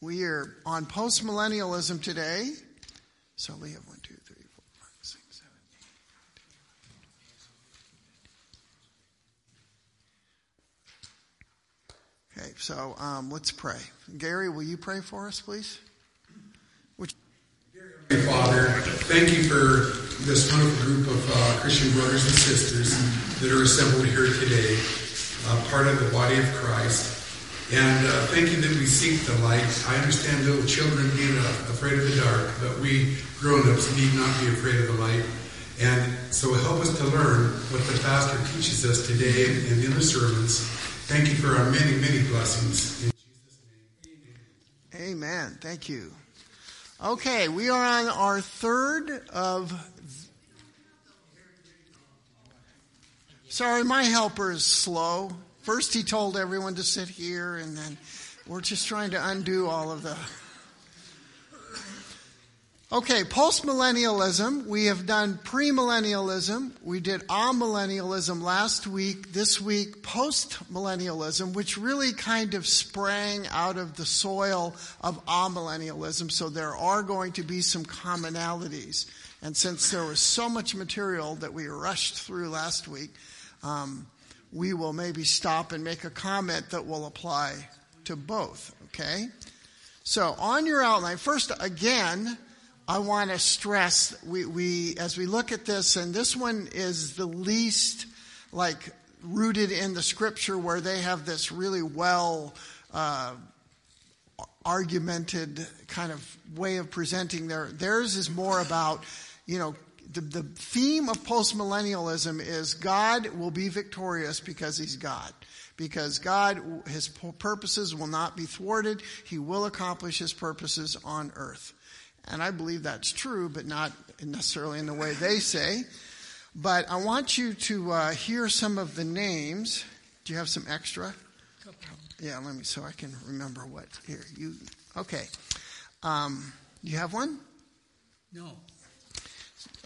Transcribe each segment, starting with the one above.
We are on postmillennialism today. So we have one, two, three, four, five, six, seven, eight. Okay, so um, let's pray. Gary, will you pray for us, please? Father, thank you for this wonderful group of uh, Christian brothers and sisters that are assembled here today, uh, part of the body of Christ. And uh, thank you that we seek the light. I understand little children being uh, afraid of the dark, but we grown-ups need not be afraid of the light. And so help us to learn what the pastor teaches us today and in the sermons. Thank you for our many, many blessings. In Jesus' name, amen. Amen. Thank you. Okay, we are on our third of. Sorry, my helper is slow. First, he told everyone to sit here, and then we're just trying to undo all of the. Okay, postmillennialism. We have done premillennialism. We did amillennialism last week. This week, postmillennialism, which really kind of sprang out of the soil of amillennialism. So there are going to be some commonalities. And since there was so much material that we rushed through last week, um, we will maybe stop and make a comment that will apply to both, okay? So on your outline, first again, I want to stress we, we as we look at this, and this one is the least like rooted in the scripture where they have this really well uh, argumented kind of way of presenting their theirs is more about you know the, the theme of postmillennialism is God will be victorious because he's God. Because God, his purposes will not be thwarted. He will accomplish his purposes on earth. And I believe that's true, but not necessarily in the way they say. But I want you to uh, hear some of the names. Do you have some extra? Yeah, let me, so I can remember what. Here, you, okay. Um, you have one? No.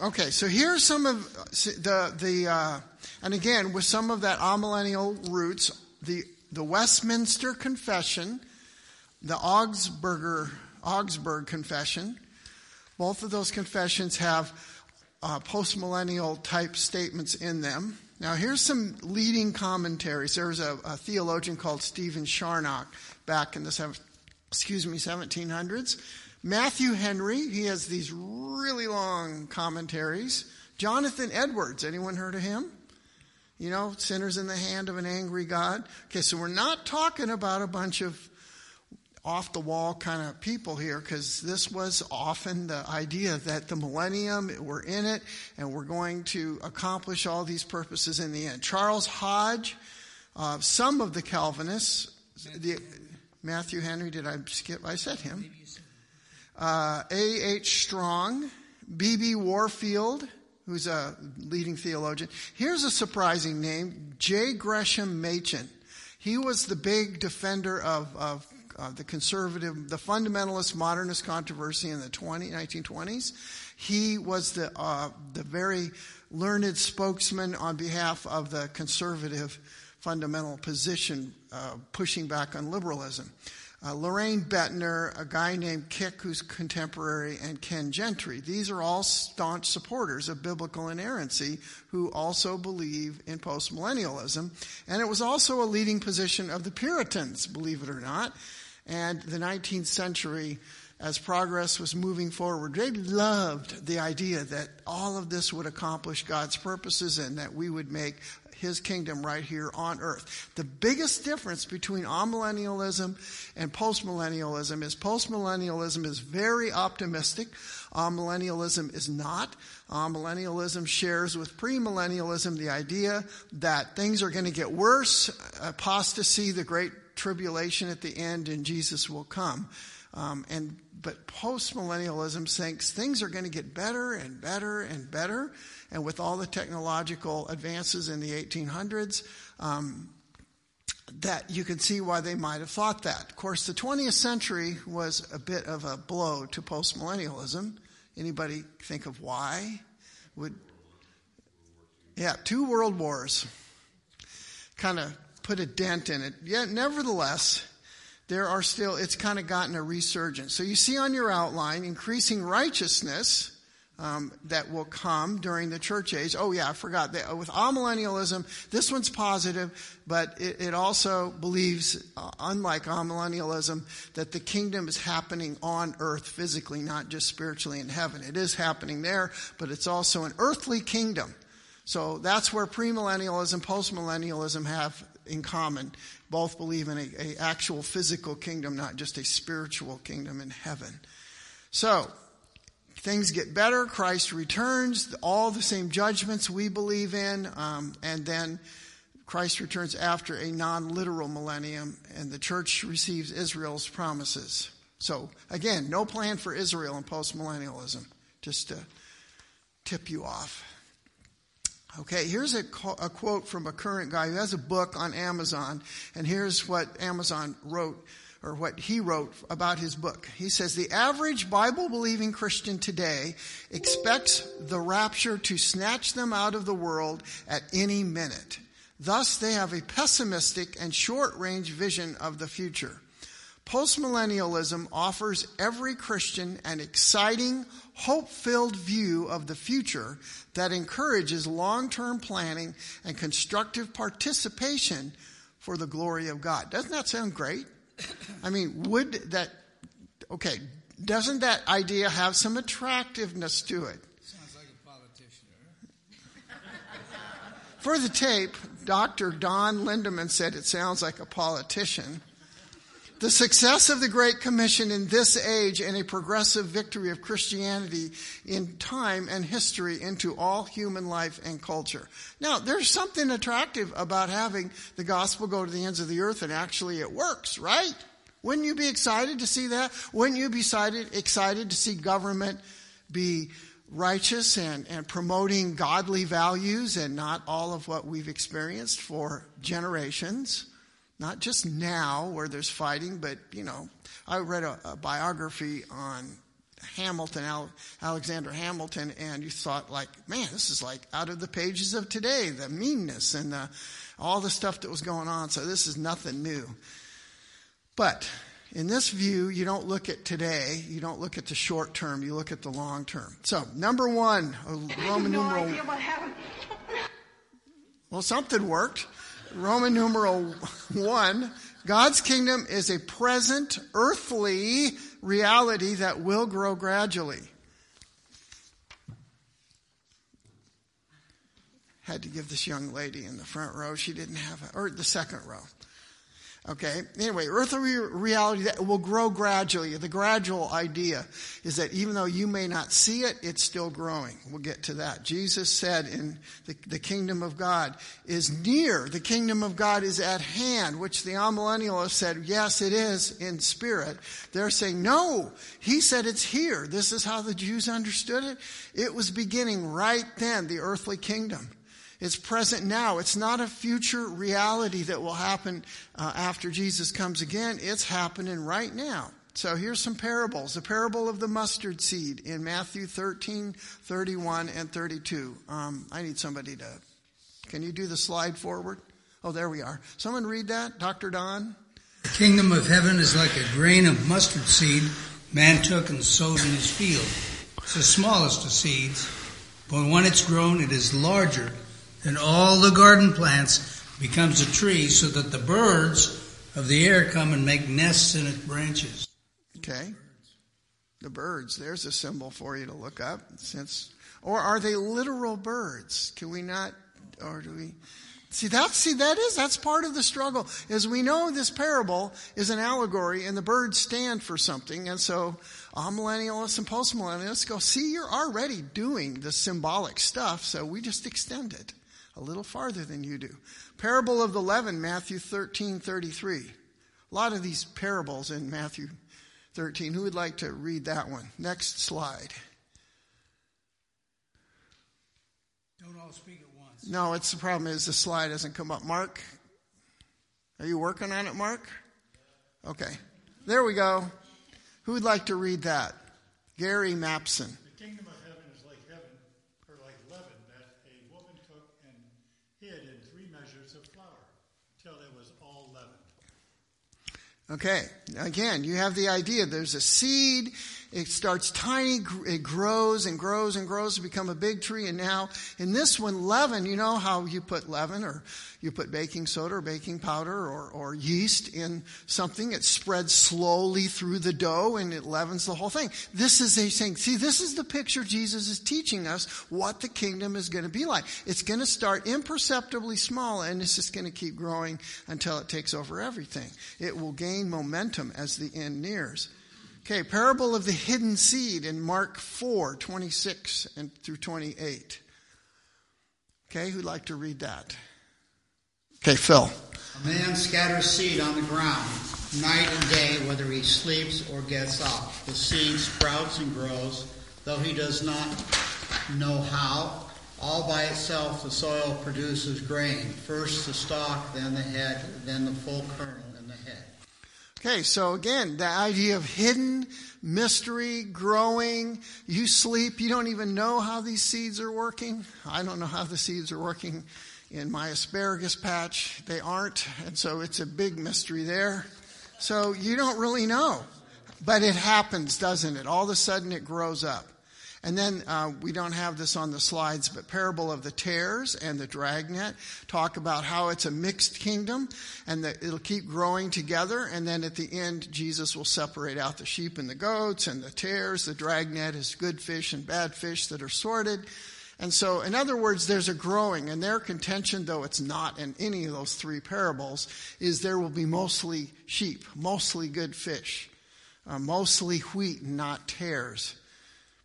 Okay, so here's some of the the uh, and again with some of that amillennial roots, the the Westminster Confession, the Augsburger Augsburg Confession, both of those confessions have uh, postmillennial type statements in them. Now, here's some leading commentaries. There was a, a theologian called Stephen Charnock back in the excuse me 1700s Matthew Henry, he has these really long commentaries. Jonathan Edwards, anyone heard of him? You know, sinners in the hand of an angry God. Okay, so we're not talking about a bunch of off the wall kind of people here because this was often the idea that the millennium, we're in it and we're going to accomplish all these purposes in the end. Charles Hodge, uh, some of the Calvinists, the, Matthew Henry, did I skip? I said him uh, A.H. Strong, B.B. Warfield, who's a leading theologian. Here's a surprising name, J. Gresham Machen. He was the big defender of, of uh, the conservative, the fundamentalist modernist controversy in the 20, 1920s. He was the, uh, the very learned spokesman on behalf of the conservative fundamental position, uh, pushing back on liberalism uh, Loraine Boettner, a guy named Kik, who's contemporary, and Ken Gentry. These are all staunch supporters of biblical inerrancy who also believe in postmillennialism. And it was also a leading position of the Puritans, believe it or not. And the 19th century, as progress was moving forward, they loved the idea that all of this would accomplish God's purposes and that we would make his kingdom right here on earth. The biggest difference between amillennialism and postmillennialism is postmillennialism is very optimistic. Amillennialism is not. Amillennialism shares with premillennialism the idea that things are going to get worse, apostasy, the great tribulation at the end, and Jesus will come. Um, and but postmillennialism thinks things are going to get better and better and better and with all the technological advances in the 1800s, um, that you can see why they might have thought that. Of course, the 20th century was a bit of a blow to postmillennialism. Anybody think of why? Would yeah, two world wars kind of put a dent in it. Yet, nevertheless, there are still, it's kind of gotten a resurgence. So you see on your outline, increasing righteousness um, that will come during the church age. Oh, yeah, I forgot. That with amillennialism, this one's positive, but it, it also believes, uh, unlike amillennialism, that the kingdom is happening on earth physically, not just spiritually in heaven. It is happening there, but it's also an earthly kingdom. So that's where premillennialism, postmillennialism have in common. Both believe in a, a actual physical kingdom, not just a spiritual kingdom in heaven. So, things get better. Christ returns, all the same judgments we believe in, um, and then Christ returns after a non literal millennium, and the church receives Israel's promises. So, again, no plan for Israel in postmillennialism, just to tip you off. Okay, here's a, a, quote from a current guy who has a book on Amazon, and here's what Amazon wrote or what he wrote about his book. He says, the average Bible believing Christian today expects the rapture to snatch them out of the world at any minute. Thus, they have a pessimistic and short range vision of the future. Postmillennialism offers every Christian an exciting, hope filled view of the future that encourages long term planning and constructive participation for the glory of God. Doesn't that sound great? I mean, would that, okay, doesn't that idea have some attractiveness to it? Sounds like a politician. For the tape, Dr. Don Lindemann said it sounds like a politician. The success of the Great Commission in this age and a progressive victory of Christianity in time and history into all human life and culture. Now, there's something attractive about having the gospel go to the ends of the earth and actually it works, right? Wouldn't you be excited to see that? Wouldn't you be excited, excited to see government be righteous and, and promoting godly values and not all of what we've experienced for generations? Not just now where there's fighting, but, you know, I read a, a biography on Hamilton, Alexander Hamilton, and you thought like, man, this is like out of the pages of today, the meanness and the, all the stuff that was going on. So this is nothing new. But in this view, you don't look at today, you don't look at the short term, you look at the long term. So, number one, Roman no numeral. Well, something worked. Roman numeral one, God's kingdom is a present earthly reality that will grow gradually. Had to give this young lady in the front row, she didn't have a, or the second row. Okay. Anyway, earthly reality that will grow gradually. The gradual idea is that even though you may not see it, it's still growing. We'll get to that. Jesus said in the, the kingdom of God is near. The kingdom of God is at hand, which the amillennialists said, yes, it is in spirit. They're saying, no, he said it's here. This is how the Jews understood it. It was beginning right then, the earthly kingdom. It's present now. It's not a future reality that will happen uh, after Jesus comes again. It's happening right now. So here's some parables. The parable of the mustard seed in Matthew 13, 31, and 32. Um, I need somebody to, can you do the slide forward? Oh, there we are. Someone read that, Dr. Don? The kingdom of heaven is like a grain of mustard seed man took and sowed in his field. It's the smallest of seeds, but when it's grown, it is larger and all the garden plants becomes a tree so that the birds of the air come and make nests in its branches. Okay. The birds, there's a symbol for you to look up since or are they literal birds? Can we not or do we See that see that is that's part of the struggle. As we know this parable is an allegory and the birds stand for something and so amillennialists and postmillennialists go, see you're already doing the symbolic stuff, so we just extend it a little farther than you do. Parable of the leaven, Matthew 13, 33. A lot of these parables in Matthew 13. Who would like to read that one? Next slide. Don't all speak at once. No, it's the problem is the slide doesn't come up. Mark, are you working on it, Mark? Okay. There we go. Who would like to read that? Gary Mapson. The kingdom of heaven is like heaven, or like leaven that a woman took and hid in three measures of flour till it was all leavened. Okay, again, you have the idea. There's a seed. It starts tiny, it grows and grows and grows to become a big tree. And now, in this one, leaven, you know how you put leaven or you put baking soda or baking powder or, or yeast in something. It spreads slowly through the dough and it leavens the whole thing. This is a saying, see, this is the picture Jesus is teaching us what the kingdom is going to be like. It's going to start imperceptibly small and it's just going to keep growing until it takes over everything. It will gain momentum as the end nears. Okay, parable of the hidden seed in Mark 4, 26 and through 28. Okay, who'd like to read that? Okay, Phil. A man scatters seed on the ground, night and day, whether he sleeps or gets up. The seed sprouts and grows, though he does not know how. All by itself, the soil produces grain. First the stalk, then the head, then the full kernel Okay, so again, the idea of hidden mystery, growing. You sleep, you don't even know how these seeds are working. I don't know how the seeds are working in my asparagus patch. They aren't, and so it's a big mystery there. So you don't really know. But it happens, doesn't it? All of a sudden it grows up. And then uh, we don't have this on the slides, but parable of the tares and the dragnet talk about how it's a mixed kingdom and that it'll keep growing together. And then at the end, Jesus will separate out the sheep and the goats and the tares. The dragnet is good fish and bad fish that are sorted. And so, in other words, there's a growing, and their contention, though it's not in any of those three parables, is there will be mostly sheep, mostly good fish, uh, mostly wheat and not tares.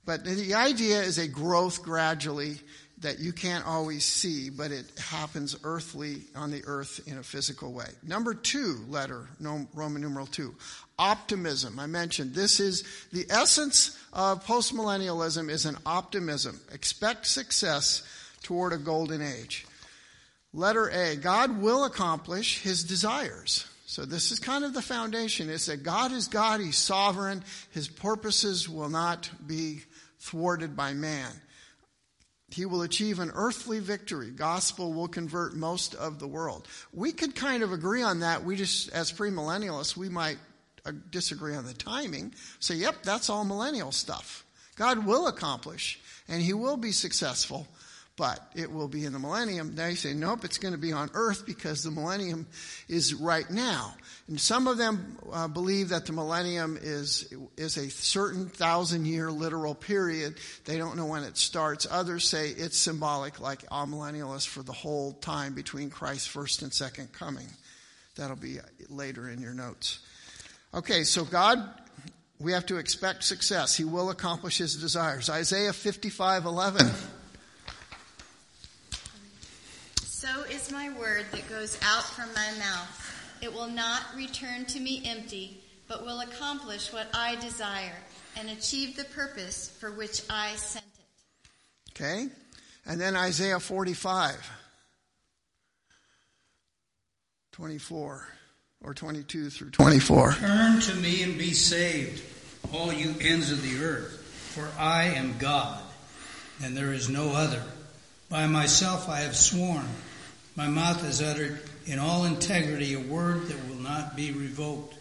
But the idea is a growth gradually that you can't always see, but it happens earthly on the earth in a physical way. Number two letter, Roman numeral two, optimism. I mentioned this is the essence of postmillennialism is an optimism. Expect success toward a golden age. Letter A, God will accomplish his desires. So this is kind of the foundation. It's that God is God, He's sovereign, His purposes will not be thwarted by man. He will achieve an earthly victory. Gospel will convert most of the world. We could kind of agree on that. We just, as premillennialists, we might uh, disagree on the timing. Say, yep, that's all millennial stuff. God will accomplish, and He will be successful but it will be in the millennium. They say, nope, it's going to be on earth because the millennium is right now. And some of them uh, believe that the millennium is, is a certain thousand year literal period. They don't know when it starts. Others say it's symbolic, like amillennialists, for the whole time between Christ's first and second coming. That'll be later in your notes. Okay, so God, we have to expect success. He will accomplish his desires. Isaiah 55 11. So is my word that goes out from my mouth. It will not return to me empty, but will accomplish what I desire and achieve the purpose for which I sent it. Okay? And then Isaiah 45, 24, or 22 through 24. Turn to me and be saved, all you ends of the earth, for I am God, and there is no other. By myself I have sworn my mouth has uttered in all integrity a word that will not be revoked.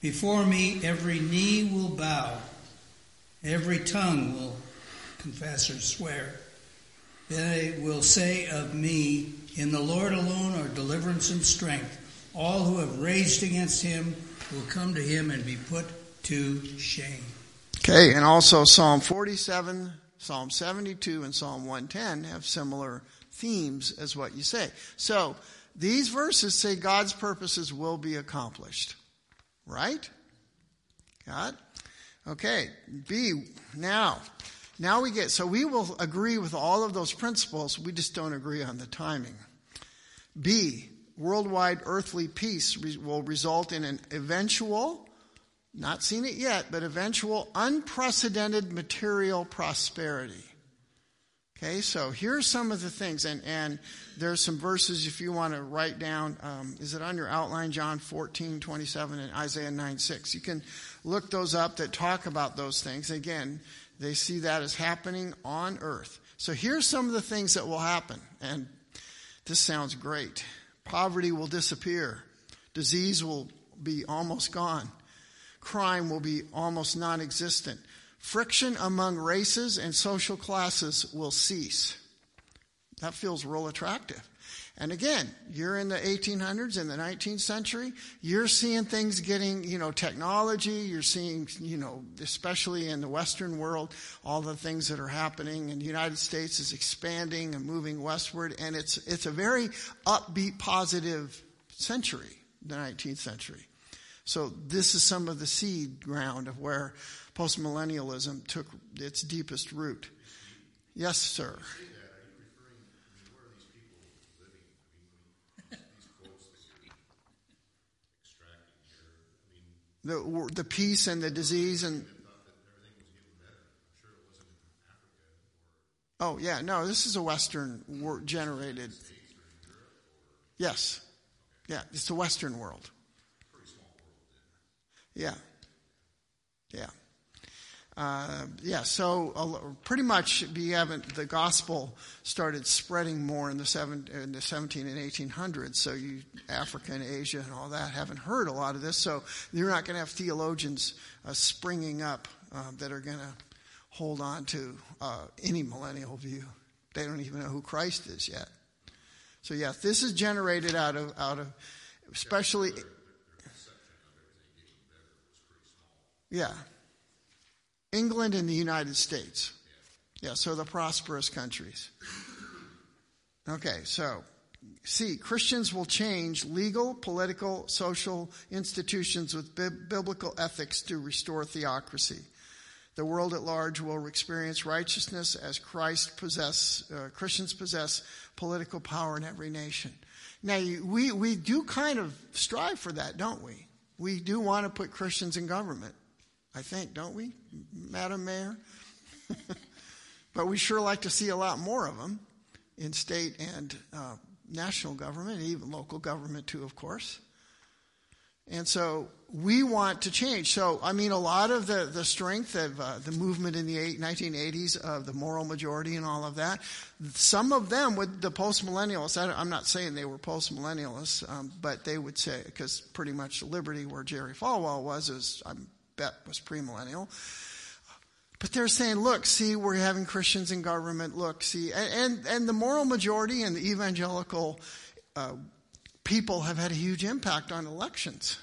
Before me every knee will bow, every tongue will confess or swear. They will say of me, In the Lord alone are deliverance and strength. All who have raged against him will come to him and be put to shame. Okay, and also Psalm 47, Psalm 72, and Psalm 110 have similar themes as what you say. So these verses say God's purposes will be accomplished. Right? God? Okay. B, now. Now we get, so we will agree with all of those principles. We just don't agree on the timing. B, worldwide earthly peace will result in an eventual, not seen it yet, but eventual unprecedented material prosperity. Okay, so here are some of the things, and, and there's some verses if you want to write down. Um, is it on your outline, John 14, 27, and Isaiah 9, 6? You can look those up that talk about those things. Again, they see that as happening on earth. So here's some of the things that will happen, and this sounds great. Poverty will disappear, disease will be almost gone. Crime will be almost non existent. Friction among races and social classes will cease. That feels real attractive. And again, you're in the 1800s, in the 19th century, you're seeing things getting, you know, technology, you're seeing, you know, especially in the Western world, all the things that are happening, and the United States is expanding and moving westward, and it's, it's a very upbeat, positive century, the 19th century. So this is some of the seed ground of where postmillennialism took its deepest root. Yes, sir. the the peace and the disease and oh yeah no this is a western world generated. Yes. Yeah it's the western world. Yeah. Yeah uh, yeah, so uh, pretty much we haven't, the gospel started spreading more in the, seven, in the 17 and 1800s. So you, Africa and Asia and all that haven't heard a lot of this. So you're not going to have theologians uh, springing up uh, that are going to hold on to uh, any millennial view. They don't even know who Christ is yet. So yeah, this is generated out of, out of, especially, yeah. England and the United States. Yeah, so the prosperous countries. Okay, so see, Christians will change legal, political, social institutions with bi- biblical ethics to restore theocracy. The world at large will experience righteousness as Christ possess, uh, Christians possess political power in every nation. Now, we, we do kind of strive for that, don't we? We do want to put Christians in government. I think, don't we, Madam Mayor? but we sure like to see a lot more of them in state and uh, national government, and even local government too, of course. And so we want to change. So, I mean, a lot of the, the strength of uh, the movement in the eight, 1980s of the moral majority and all of that, some of them with the postmillennialists, I'm not saying they were postmillennialists, um, but they would say, because pretty much Liberty, where Jerry Falwell was, is, I'm bet was premillennial. But they're saying, look, see, we're having Christians in government. Look, see, and and the moral majority and the evangelical uh, people have had a huge impact on elections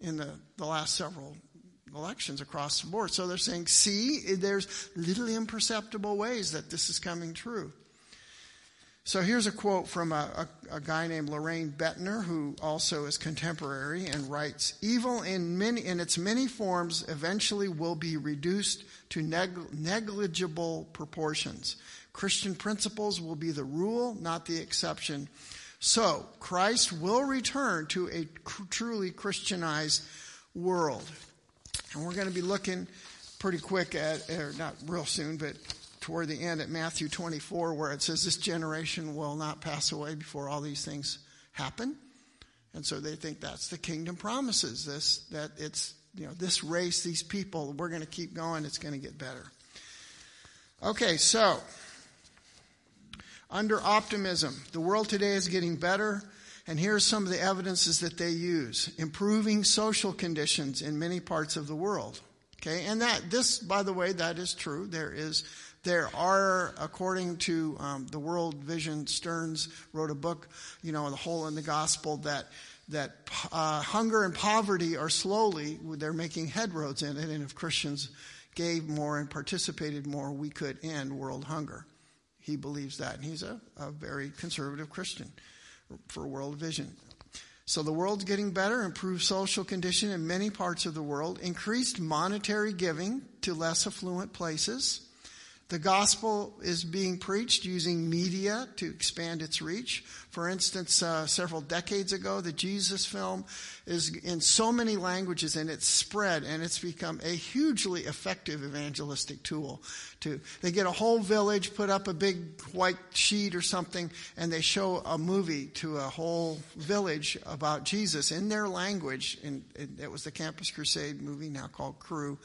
in the, the last several elections across the board. So they're saying, see, there's little imperceptible ways that this is coming true. So here's a quote from a, a, a, guy named Loraine Boettner, who also is contemporary and writes, Evil in, many, in its many forms eventually will be reduced to neg- negligible proportions. Christian principles will be the rule, not the exception. So Christ will return to a cr- truly Christianized world. And we're going to be looking pretty quick at, or not real soon, but toward the end at Matthew 24 where it says this generation will not pass away before all these things happen. And so they think that's the kingdom promises this, that it's, you know, this race, these people, we're going to keep going. It's going to get better. Okay, so under optimism, the world today is getting better. And here's some of the evidences that they use. Improving social conditions in many parts of the world. Okay, and that, this, by the way, that is true. There is there are, according to um, the World Vision, Stearns wrote a book, you know, The Hole in the Gospel, that that uh, hunger and poverty are slowly, they're making headroads in it, and if Christians gave more and participated more, we could end world hunger. He believes that, and he's a, a very conservative Christian for World Vision. So the world's getting better, improved social condition in many parts of the world, increased monetary giving to less affluent places, the gospel is being preached using media to expand its reach. For instance, uh, several decades ago, the Jesus film is in so many languages and it's spread and it's become a hugely effective evangelistic tool. To they get a whole village, put up a big white sheet or something, and they show a movie to a whole village about Jesus in their language. And it was the Campus Crusade movie now called Cru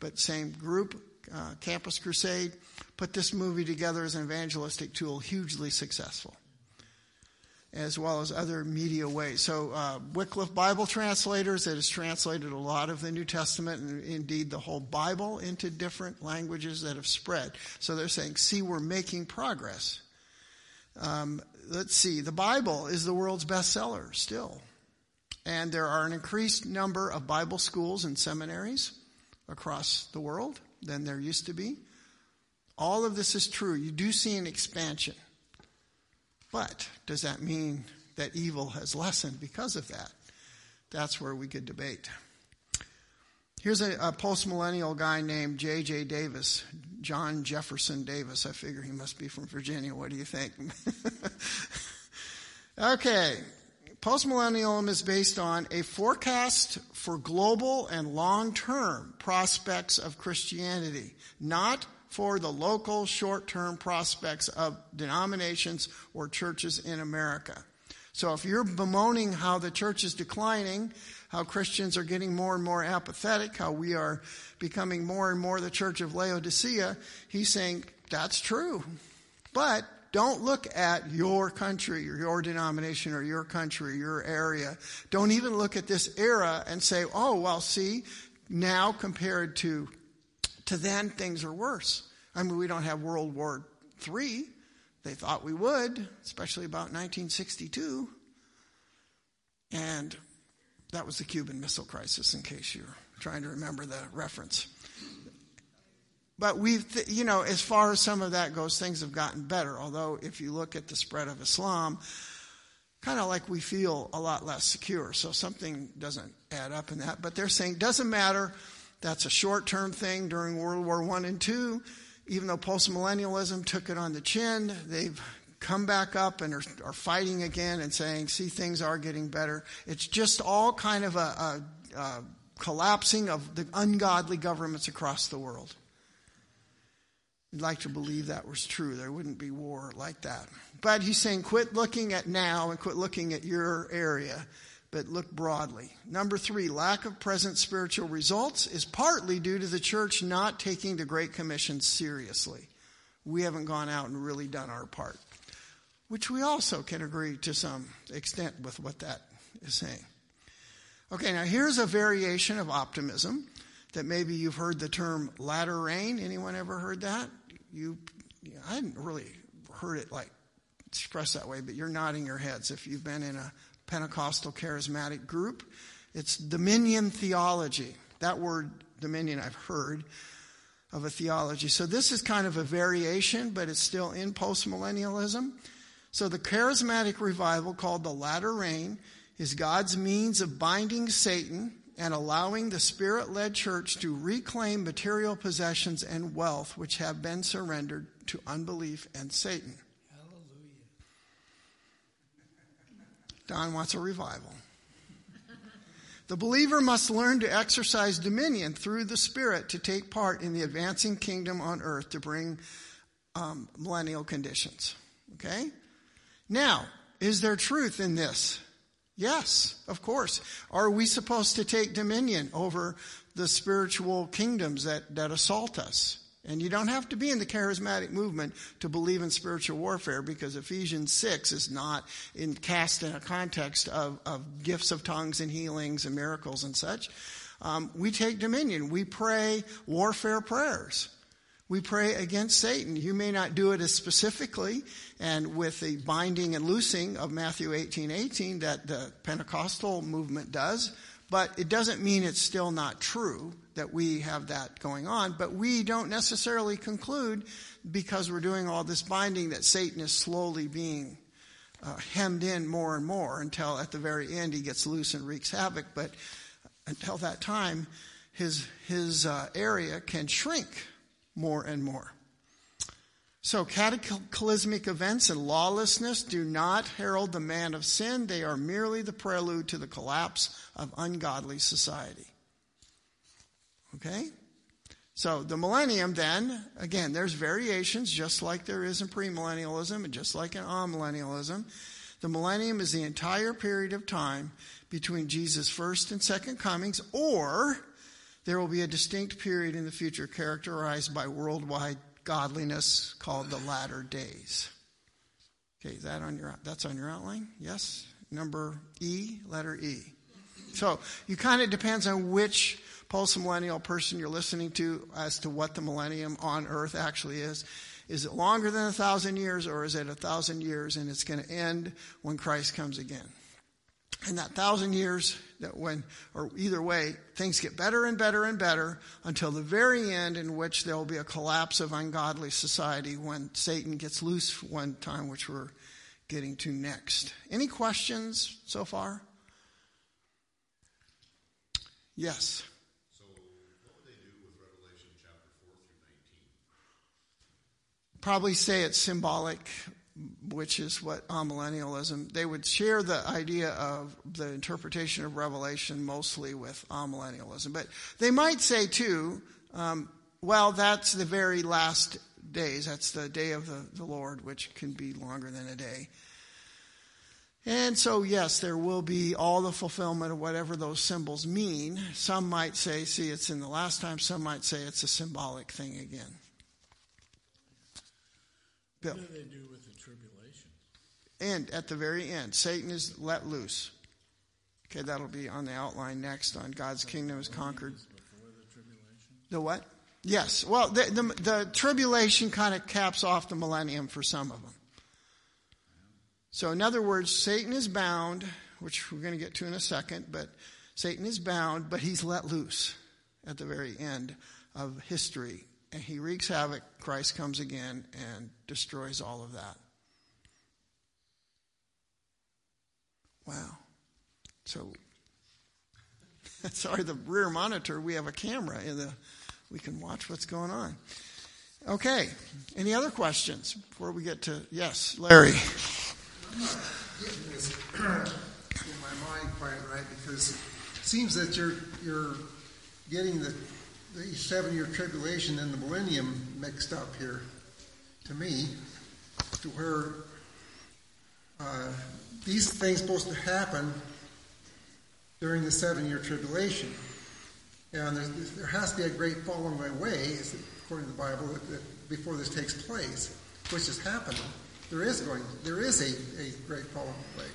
but same group uh, Campus Crusade, put this movie together as an evangelistic tool, hugely successful. as well as other media ways. So, uh, Wycliffe Bible Translators that has translated a lot of the New Testament and indeed the whole Bible into different languages that have spread. So they're saying, see, we're making progress. Um, let's see, the Bible is the world's bestseller still. And there are an increased number of Bible schools and seminaries across the world than there used to be. All of this is true. You do see an expansion. But does that mean that evil has lessened because of that? That's where we could debate. Here's a, a post-millennial guy named J.J. Davis, John Jefferson Davis. I figure he must be from Virginia. What do you think? okay. Postmillennialism is based on a forecast for global and long-term prospects of Christianity, not for the local short-term prospects of denominations or churches in America. So if you're bemoaning how the church is declining, how Christians are getting more and more apathetic, how we are becoming more and more the church of Laodicea, he's saying that's true. But don't look at your country or your denomination or your country, your area. Don't even look at this era and say, oh, well, see, now compared to, to then, things are worse. I mean, we don't have World War III. They thought we would, especially about 1962. And that was the Cuban Missile Crisis, in case you're trying to remember the reference. But we've, th- you know, as far as some of that goes, things have gotten better. Although, if you look at the spread of Islam, kind of like we feel a lot less secure. So something doesn't add up in that. But they're saying doesn't matter. That's a short-term thing during World War One and Two. Even though postmillennialism took it on the chin, they've come back up and are, are fighting again and saying, see, things are getting better. It's just all kind of a, a, a collapsing of the ungodly governments across the world. I'd like to believe that was true. There wouldn't be war like that. But he's saying quit looking at now and quit looking at your area, but look broadly. Number three, lack of present spiritual results is partly due to the church not taking the Great Commission seriously. We haven't gone out and really done our part which we also can agree to some extent with what that is saying. Okay, now here's a variation of optimism that maybe you've heard the term latter rain. Anyone ever heard that? You, I hadn't really heard it like expressed that way, but you're nodding your heads if you've been in a Pentecostal charismatic group. It's dominion theology. That word dominion I've heard of a theology. So this is kind of a variation, but it's still in postmillennialism. So the charismatic revival called the latter rain is God's means of binding Satan and allowing the spirit led church to reclaim material possessions and wealth which have been surrendered to unbelief and Satan. Hallelujah. Don wants a revival. The believer must learn to exercise dominion through the Spirit to take part in the advancing kingdom on earth to bring um, millennial conditions. Okay? Now, is there truth in this? Yes, of course. Are we supposed to take dominion over the spiritual kingdoms that, that assault us? And you don't have to be in the charismatic movement to believe in spiritual warfare because Ephesians 6 is not in, cast in a context of, of gifts of tongues and healings and miracles and such. Um, we take dominion. We pray warfare prayers. We pray against Satan. You may not do it as specifically and with the binding and loosing of Matthew 18, 18 that the Pentecostal movement does, but it doesn't mean it's still not true that we have that going on. But we don't necessarily conclude because we're doing all this binding that Satan is slowly being uh, hemmed in more and more until at the very end he gets loose and wreaks havoc. But until that time, his, his uh, area can shrink more and more. So, cataclysmic events and lawlessness do not herald the man of sin. They are merely the prelude to the collapse of ungodly society. Okay? So, the millennium, then, again, there's variations just like there is in premillennialism and just like in amillennialism. The millennium is the entire period of time between Jesus' first and second comings, or there will be a distinct period in the future characterized by worldwide godliness called the latter days. Okay, that on your that's on your outline? Yes. Number E, letter E. So you kind of depends on which post-millennial person you're listening to as to what the millennium on earth actually is. Is it longer than a thousand years or is it a thousand years and it's going to end when Christ comes again? And that thousand years that when, or either way, things get better and better and better until the very end in which there will be a collapse of ungodly society when Satan gets loose one time, which we're getting to next. Any questions so far? Yes. So, what would they do with Revelation chapter 4 through 19? Probably say it's symbolic, which is what amillennialism. They would share the idea of the interpretation of Revelation mostly with amillennialism. But they might say, too, um, well, that's the very last days. That's the day of the, the Lord, which can be longer than a day. And so, yes, there will be all the fulfillment of whatever those symbols mean. Some might say, see, it's in the last time. Some might say it's a symbolic thing again. Bill. What do they do with? And at the very end, Satan is let loose. Okay, that'll be on the outline next on God's kingdom is conquered. The what? Yes. Well, the, the, the tribulation kind of caps off the millennium for some of them. So, in other words, Satan is bound, which we're going to get to in a second, but Satan is bound, but he's let loose at the very end of history. And he wreaks havoc. Christ comes again and destroys all of that. Wow. So, sorry, the rear monitor, we have a camera in the, we can watch what's going on. Okay. Any other questions before we get to, yes, Larry. I'm not getting this in my mind quite right because it seems that you're you're getting the the seven year tribulation and the millennium mixed up here to me to where uh, these things are supposed to happen during the seven year tribulation. And there, has to be a great falling away, according to the Bible, before this takes place, which is happening there is going, there is a, a great falling away.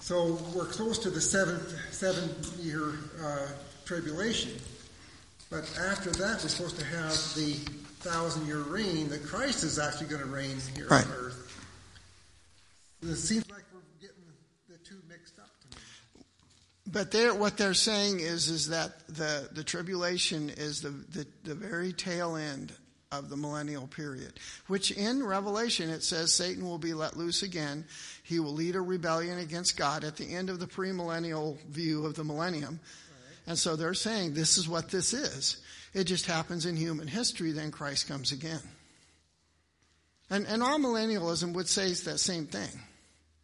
So we're close to the seventh, seven year uh, tribulation. But after that, we're supposed to have the thousand year reign that Christ is actually going to reign here right. on earth. It seems like we're getting the two mixed up to me. But they're, what they're saying is, is that the, the tribulation is the, the, the very tail end of the millennial period, which in Revelation it says Satan will be let loose again. He will lead a rebellion against God at the end of the premillennial view of the millennium. And so they're saying this is what this is. It just happens in human history, then Christ comes again. And, and amillennialism would say it's that same thing.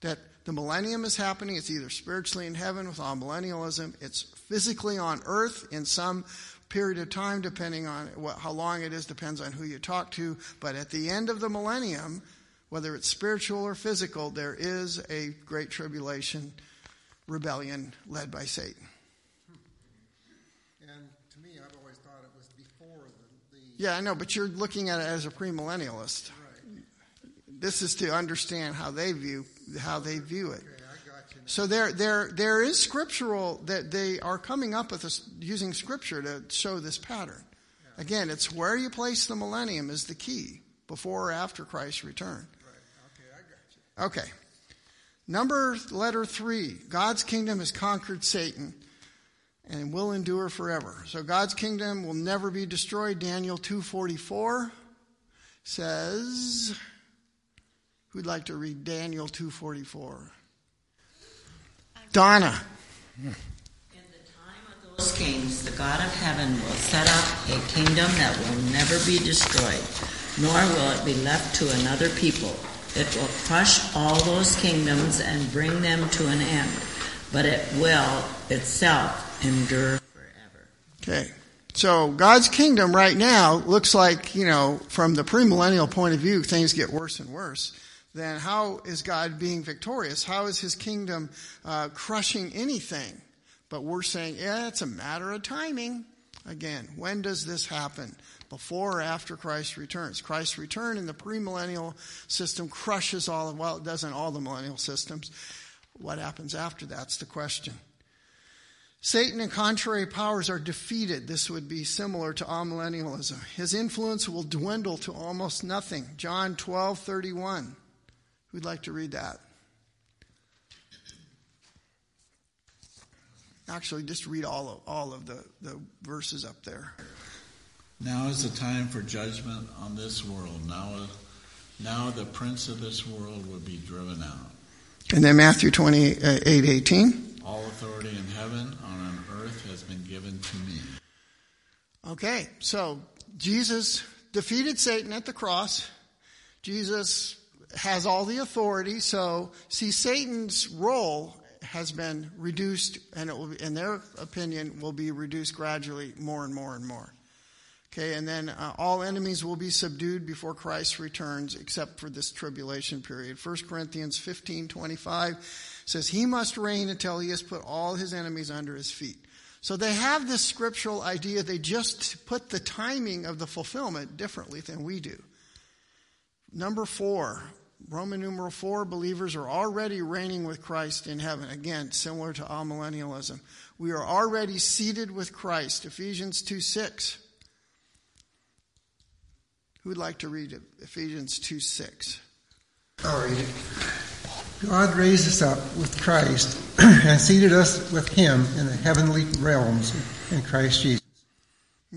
That the millennium is happening. It's either spiritually in heaven with amillennialism, It's physically on earth in some period of time, depending on what, how long it is, depends on who you talk to. But at the end of the millennium, whether it's spiritual or physical, there is a great tribulation rebellion led by Satan. And to me, I've always thought it was before the. the Yeah, I know, but you're looking at it as a premillennialist. right. This is to understand how they view how they view it. So there, there, there is scriptural that they are coming up with using scripture to show this pattern. Again, it's where you place the millennium is the key, before or after Christ's return. Right. Okay. Okay. Number letter three. God's kingdom has conquered Satan and will endure forever. So God's kingdom will never be destroyed. Daniel 244 says, who'd like to read Daniel 244? Donna. In the time of those kings, the God of heaven will set up a kingdom that will never be destroyed, nor will it be left to another people. It will crush all those kingdoms and bring them to an end, but it will itself endure forever. Okay. So God's kingdom right now looks like, you know, from the premillennial point of view, things get worse and worse. Then how is God being victorious? How is his kingdom uh, crushing anything? But we're saying, yeah, it's a matter of timing. Again, when does this happen? Before or after Christ returns? Christ's return in the premillennial system crushes all of, well, it doesn't all the millennial systems. What happens after that's the question. Satan and contrary powers are defeated. This would be similar to amillennialism. His influence will dwindle to almost nothing. John 12, 31. Who'd like to read that? Actually, just read all of, all of the, the verses up there. Now is the time for judgment on this world. Now, now the prince of this world will be driven out. And then Matthew 28, uh, 18. All authority in heaven and on earth has been given to me. Okay, so Jesus defeated Satan at the cross. Jesus has all the authority. So, see, Satan's role has been reduced, and it will, in their opinion, will be reduced gradually more and more and more. Okay, and then uh, all enemies will be subdued before Christ returns, except for this tribulation period. 1 Corinthians 15 25 says, He must reign until he has put all his enemies under his feet. So they have this scriptural idea, they just put the timing of the fulfillment differently than we do. Number four, Roman numeral four, believers are already reigning with Christ in heaven. Again, similar to amillennialism. We are already seated with Christ. Ephesians 2 6. Who would like to read? Ephesians 2 6. I'll read it. God raised us up with Christ and seated us with him in the heavenly realms in Christ Jesus.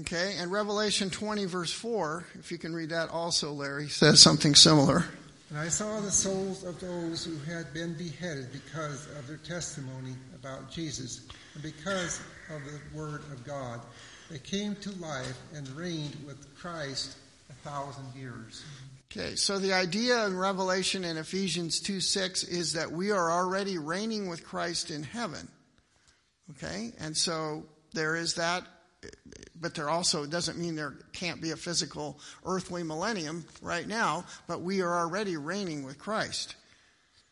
Okay, and Revelation 20, verse 4, if you can read that also, Larry, says something similar. And I saw the souls of those who had been beheaded because of their testimony about Jesus and because of the word of God. They came to life and reigned with Christ a thousand years. Okay, so the idea in Revelation and Ephesians 2 6 is that we are already reigning with Christ in heaven. Okay, and so there is that, but there also doesn't mean there can't be a physical earthly millennium right now, but we are already reigning with Christ.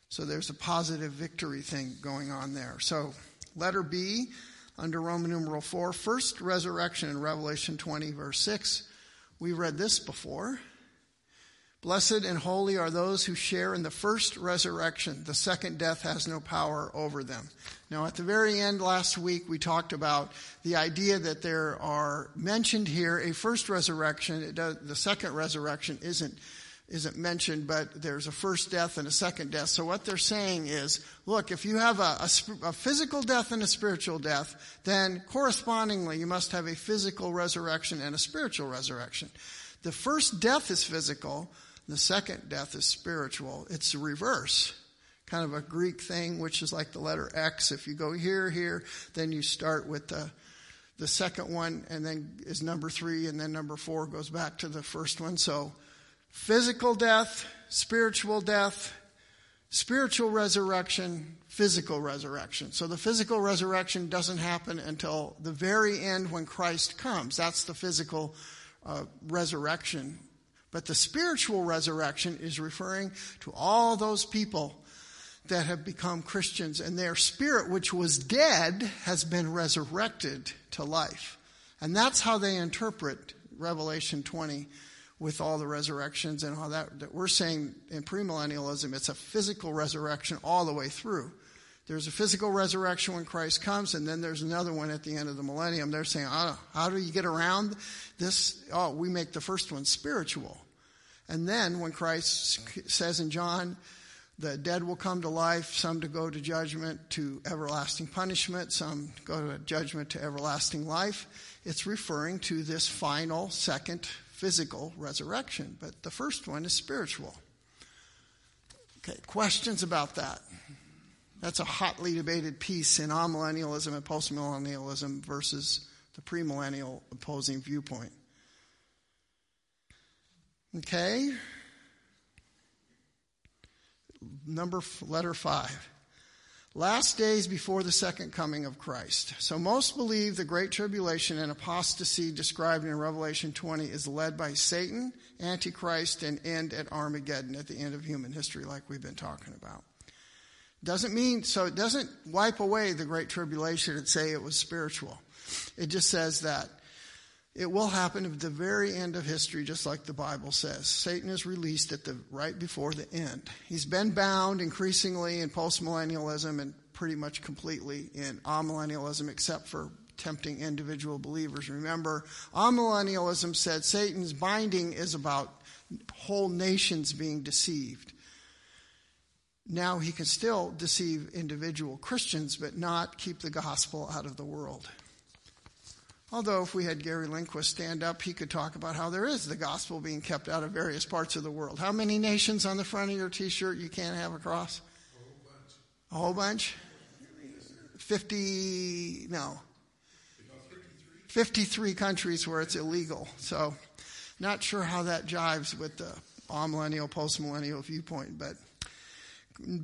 So there's a positive victory thing going on there. So, letter B under Roman numeral 4, first resurrection in Revelation 20, verse 6. We read this before. Blessed and holy are those who share in the first resurrection. The second death has no power over them. Now, at the very end last week, we talked about the idea that there are mentioned here a first resurrection. Does, the second resurrection isn't, isn't mentioned, but there's a first death and a second death. So what they're saying is, look, if you have a, a, a physical death and a spiritual death, then correspondingly, you must have a physical resurrection and a spiritual resurrection. The first death is physical. The second death is spiritual. It's the reverse. Kind of a Greek thing, which is like the letter X. If you go here, here, then you start with the, the second one, and then is number three, and then number four goes back to the first one. So, physical death, spiritual death, spiritual resurrection, physical resurrection. So the physical resurrection doesn't happen until the very end when Christ comes. That's the physical uh, resurrection but the spiritual resurrection is referring to all those people that have become Christians and their spirit, which was dead, has been resurrected to life. And that's how they interpret Revelation 20 with all the resurrections and all that. that we're saying in premillennialism, it's a physical resurrection all the way through. There's a physical resurrection when Christ comes, and then there's another one at the end of the millennium. They're saying, oh, how do you get around this? Oh, we make the first one spiritual. And then when Christ says in John, the dead will come to life, some to go to judgment to everlasting punishment, some go to judgment to everlasting life, it's referring to this final second physical resurrection. But the first one is spiritual. Okay, questions about that? That's a hotly debated piece in amillennialism and postmillennialism versus the premillennial opposing viewpoint. Okay? Number letter 5. Last days before the second coming of Christ. So most believe the great tribulation and apostasy described in Revelation 20 is led by Satan, Antichrist, and end at Armageddon at the end of human history, like we've been talking about. Doesn't mean, so it doesn't wipe away the great tribulation and say it was spiritual. It just says that It will happen at the very end of history, just like the Bible says. Satan is released at the right before the end. He's been bound increasingly in postmillennialism and pretty much completely in amillennialism, except for tempting individual believers. Remember, amillennialism said Satan's binding is about whole nations being deceived. Now he can still deceive individual Christians, but not keep the gospel out of the world. Although, if we had Gary Lindquist stand up, he could talk about how there is the gospel being kept out of various parts of the world. How many nations on the front of your t shirt you can't have across? A whole bunch? 50, no. 53 countries where it's illegal. So, not sure how that jives with the amillennial, post millennial viewpoint, but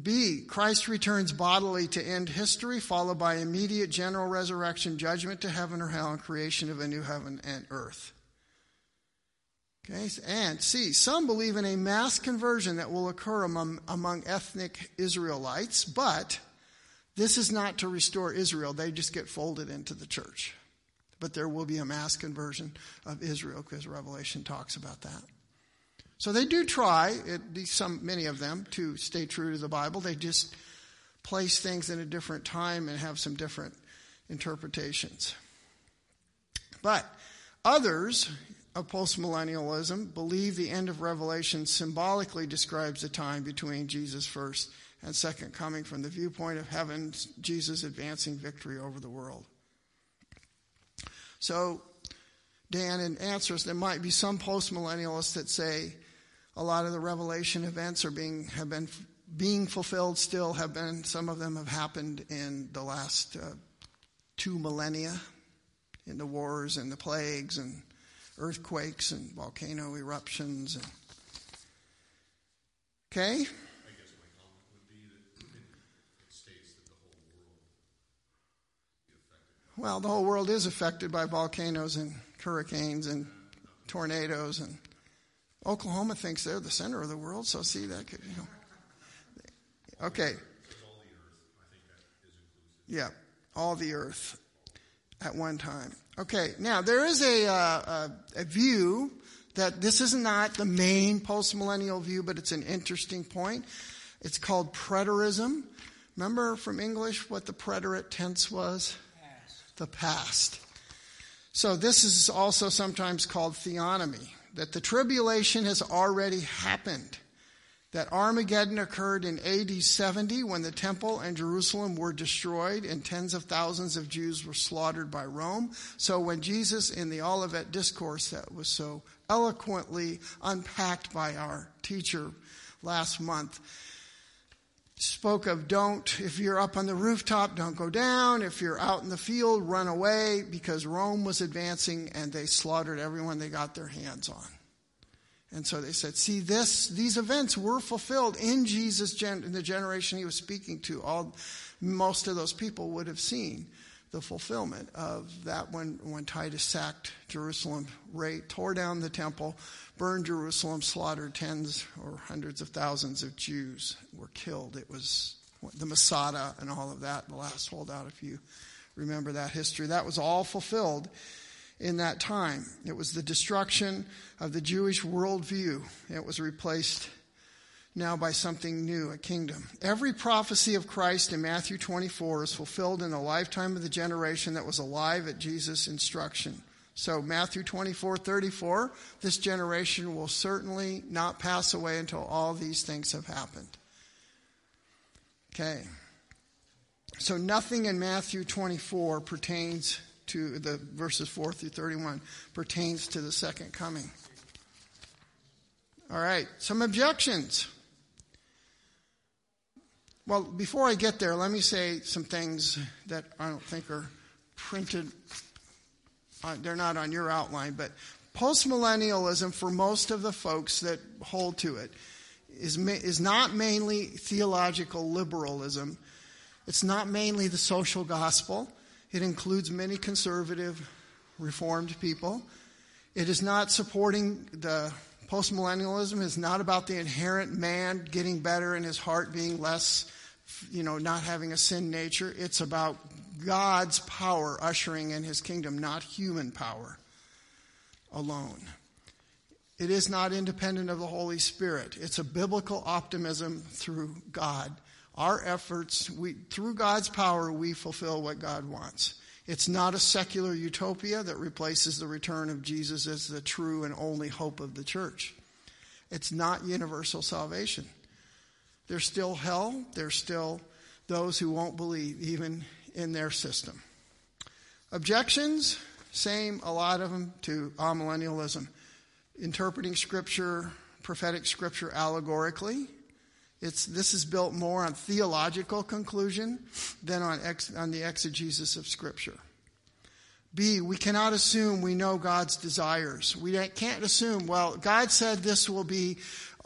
B, Christ returns bodily to end history, followed by immediate general resurrection, judgment to heaven or hell, and creation of a new heaven and earth. Okay, and C, some believe in a mass conversion that will occur among, among ethnic Israelites, but this is not to restore Israel. They just get folded into the church. But there will be a mass conversion of Israel because Revelation talks about that. So they do try, at some, many of them, to stay true to the Bible. They just place things in a different time and have some different interpretations. But others of postmillennialism believe the end of Revelation symbolically describes the time between Jesus' first and second coming from the viewpoint of heaven, Jesus advancing victory over the world. So, Dan, in answers, there might be some postmillennialists that say a lot of the revelation events are being have been being fulfilled still have been some of them have happened in the last uh, two millennia in the wars and the plagues and earthquakes and volcano eruptions and okay? I guess my comment would be that in states that the whole world be affected well the whole world is affected by volcanoes and hurricanes and tornadoes and Oklahoma thinks they're the center of the world, so see that could, you know. Okay. Yeah, all the earth at one time. Okay, now there is a, uh, a, a view that this is not the main postmillennial view, but it's an interesting point. It's called preterism. Remember from English what the preterite tense was? Past. The past. So this is also sometimes called theonomy that the tribulation has already happened. That Armageddon occurred in AD 70 when the temple and Jerusalem were destroyed and tens of thousands of Jews were slaughtered by Rome. So when Jesus in the Olivet Discourse that was so eloquently unpacked by our teacher last month, spoke of don't, if you're up on the rooftop, don't go down. If you're out in the field, run away because Rome was advancing and they slaughtered everyone they got their hands on. And so they said, see this, these events were fulfilled in Jesus, in the generation he was speaking to. All, most of those people would have seen the fulfillment of that when, when Titus sacked Jerusalem, tore down the temple, burned Jerusalem, slaughtered tens or hundreds of thousands of Jews were killed. It was the Masada and all of that, the last holdout, if you remember that history. That was all fulfilled in that time. It was the destruction of the Jewish worldview. It was replaced now by something new, a kingdom. Every prophecy of Christ in Matthew 24 is fulfilled in the lifetime of the generation that was alive at Jesus' instruction. So Matthew 24, 34, this generation will certainly not pass away until all these things have happened. Okay. So nothing in Matthew 24 pertains to the verses 4 through 31 pertains to the second coming. All right, some objections. Well, before I get there, let me say some things that I don't think are printed uh, they're not on your outline, but postmillennialism for most of the folks that hold to it is, is not mainly theological liberalism. It's not mainly the social gospel. It includes many conservative, reformed people. It is not supporting the postmillennialism is not about the inherent man getting better and his heart being less, you know, not having a sin nature. It's about God's power ushering in his kingdom, not human power. alone. It is not independent of the Holy Spirit. It's a biblical optimism through God. Our efforts, we, through God's power, we fulfill what God wants. It's not a secular utopia that replaces the return of Jesus as the true and only hope of the church. It's not universal salvation. There's still hell. There's still those who won't believe, even in their system. Objections? Same, a lot of them, to amillennialism. Interpreting scripture, prophetic scripture allegorically. It's, this is built more on theological conclusion than on, ex, on the exegesis of scripture. B, we cannot assume we know God's desires. We can't assume, well, God said this will be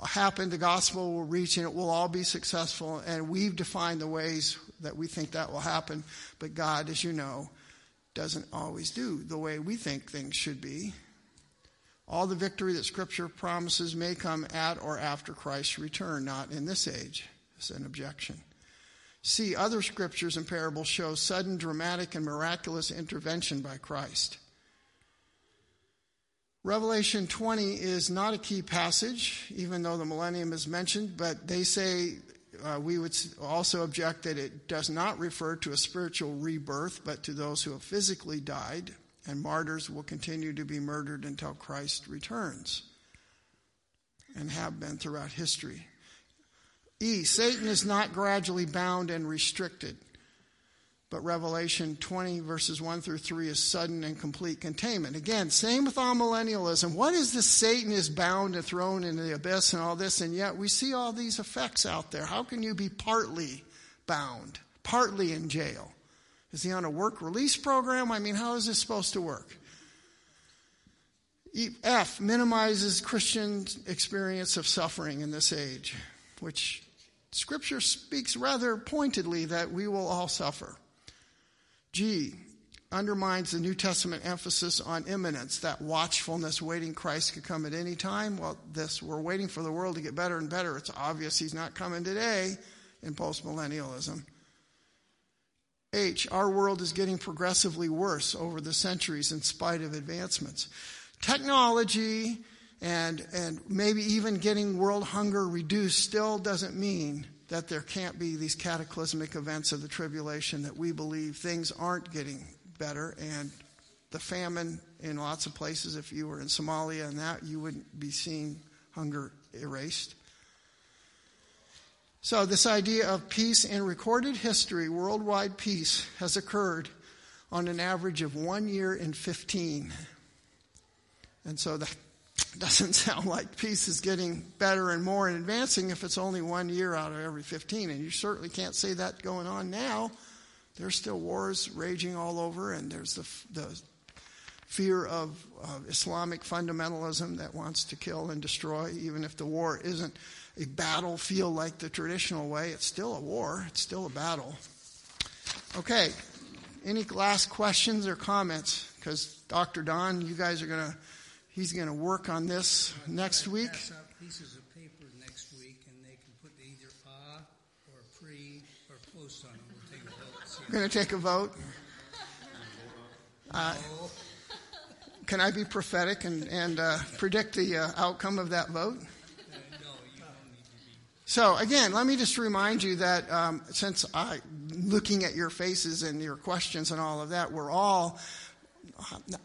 happen, the gospel will reach, and it will all be successful, and we've defined the ways that we think that will happen. But God, as you know, doesn't always do the way we think things should be. All the victory that Scripture promises may come at or after Christ's return, not in this age. It's an objection. See, other scriptures and parables show sudden, dramatic, and miraculous intervention by Christ. Revelation 20 is not a key passage, even though the millennium is mentioned, but they say uh, we would also object that it does not refer to a spiritual rebirth, but to those who have physically died, and martyrs will continue to be murdered until Christ returns, and have been throughout history. E, Satan is not gradually bound and restricted. But Revelation 20, verses 1 through 3 is sudden and complete containment. Again, same with amillennialism. What is this Satan is bound and thrown into the abyss and all this, and yet we see all these effects out there. How can you be partly bound, partly in jail? Is he on a work release program? I mean, how is this supposed to work? F minimizes Christian experience of suffering in this age, which Scripture speaks rather pointedly that we will all suffer. G undermines the New Testament emphasis on imminence, that watchfulness, waiting Christ could come at any time. Well, this, we're waiting for the world to get better and better. It's obvious he's not coming today in postmillennialism. H, our world is getting progressively worse over the centuries in spite of advancements. Technology and, and maybe even getting world hunger reduced still doesn't mean that there can't be these cataclysmic events of the tribulation that we believe things aren't getting better and the famine in lots of places if you were in somalia and that you wouldn't be seeing hunger erased so this idea of peace in recorded history worldwide peace has occurred on an average of one year in 15 and so that doesn't sound like peace is getting better and more and advancing if it's only one year out of every 15. And you certainly can't say that going on now. There's still wars raging all over, and there's the, the fear of, of Islamic fundamentalism that wants to kill and destroy, even if the war isn't a battle feel like the traditional way. It's still a war, it's still a battle. Okay, any last questions or comments? Because Dr. Don, you guys are going to He's going to work on this next week. Pass out pieces of paper next week, and they can put either ah or pre or post on it. We'll take a vote. We're going to take a vote. Uh, can I be prophetic and, and uh, predict the uh, outcome of that vote? So again, let me just remind you that um, since I, looking at your faces and your questions and all of that, we're all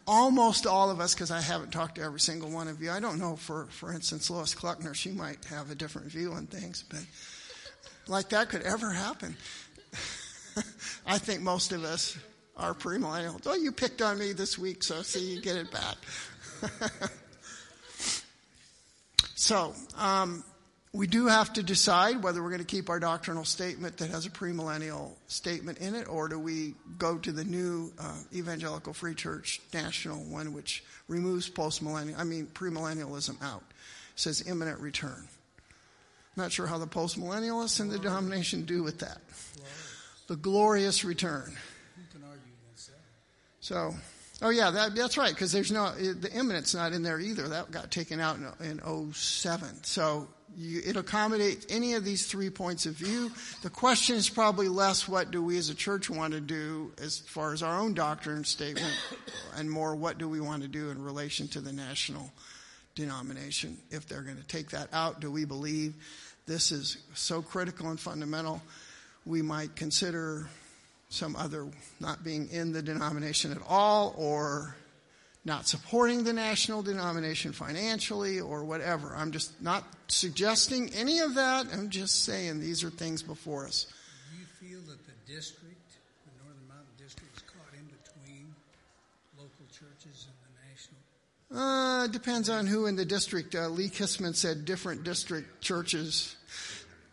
almost all of us, because I haven't talked to every single one of you. I don't know, for, for instance, Lois Kluckner, she might have a different view on things, but like that could ever happen. I think most of us are premillennials. Oh, you picked on me this week, so see, you get it back. so, um, we do have to decide whether we're going to keep our doctrinal statement that has a premillennial statement in it, or do we go to the new uh, Evangelical Free Church national one, which removes postmillennial, I mean premillennialism out, says imminent return. Not sure how the postmillennialists in the denomination do with that. The glorious return. Who can argue against that? So, oh yeah, that, that's right, because there's no the imminent's not in there either. That got taken out in, in 07. So you, it accommodates any of these three points of view. The question is probably less what do we as a church want to do as far as our own doctrine statement, and more what do we want to do in relation to the national denomination. If they're going to take that out, do we believe this is so critical and fundamental? We might consider some other not being in the denomination at all or not supporting the national denomination financially or whatever. I'm just not suggesting any of that. I'm just saying these are things before us. Do you feel that the district, the Northern Mountain District, is caught in between local churches and the national? Uh, depends on who in the district. Uh, Lee Kissman said different district churches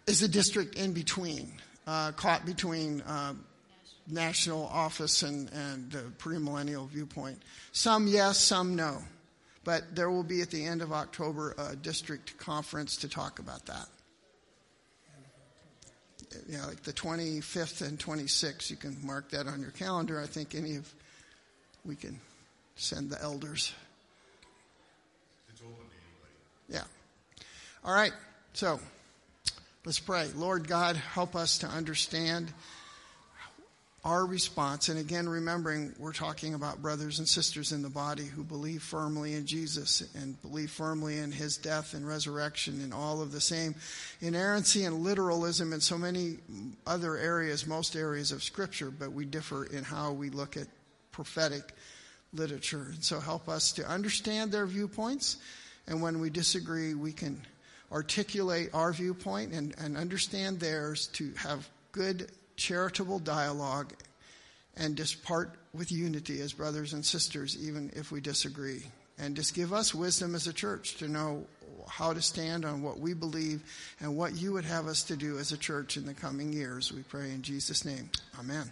is the district in between, uh, caught between uh, national office and, and the premillennial viewpoint. Some yes, some no. But there will be at the end of October a district conference to talk about that. Yeah, like the 25th and 26th. You can mark that on your calendar. I think any of we can send the elders. It's open to anybody. Yeah. All right. So let's pray. Lord God, help us to understand our response, and again, remembering we're talking about brothers and sisters in the body who believe firmly in Jesus and believe firmly in his death and resurrection and all of the same inerrancy and literalism in so many other areas, most areas of Scripture, but we differ in how we look at prophetic literature. And so help us to understand their viewpoints, and when we disagree, we can articulate our viewpoint and, and understand theirs to have good charitable dialogue and just part with unity as brothers and sisters, even if we disagree. And just give us wisdom as a church to know how to stand on what we believe and what you would have us to do as a church in the coming years. We pray in Jesus' name. Amen.